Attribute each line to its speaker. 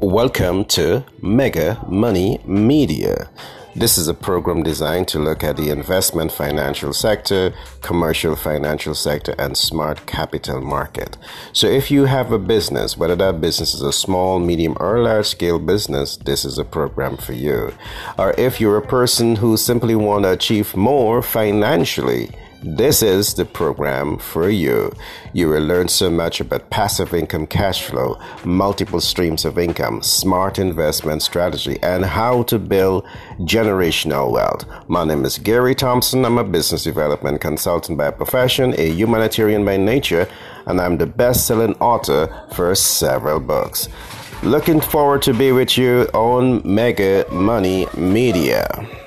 Speaker 1: Welcome to Mega Money Media. This is a program designed to look at the investment financial sector, commercial financial sector, and smart capital market. So, if you have a business, whether that business is a small, medium, or large scale business, this is a program for you. Or if you're a person who simply want to achieve more financially, this is the program for you. You will learn so much about passive income cash flow, multiple streams of income, smart investment strategy, and how to build generational wealth. My name is Gary Thompson. I'm a business development consultant by profession, a humanitarian by nature, and I'm the best selling author for several books. Looking forward to be with you on Mega Money Media.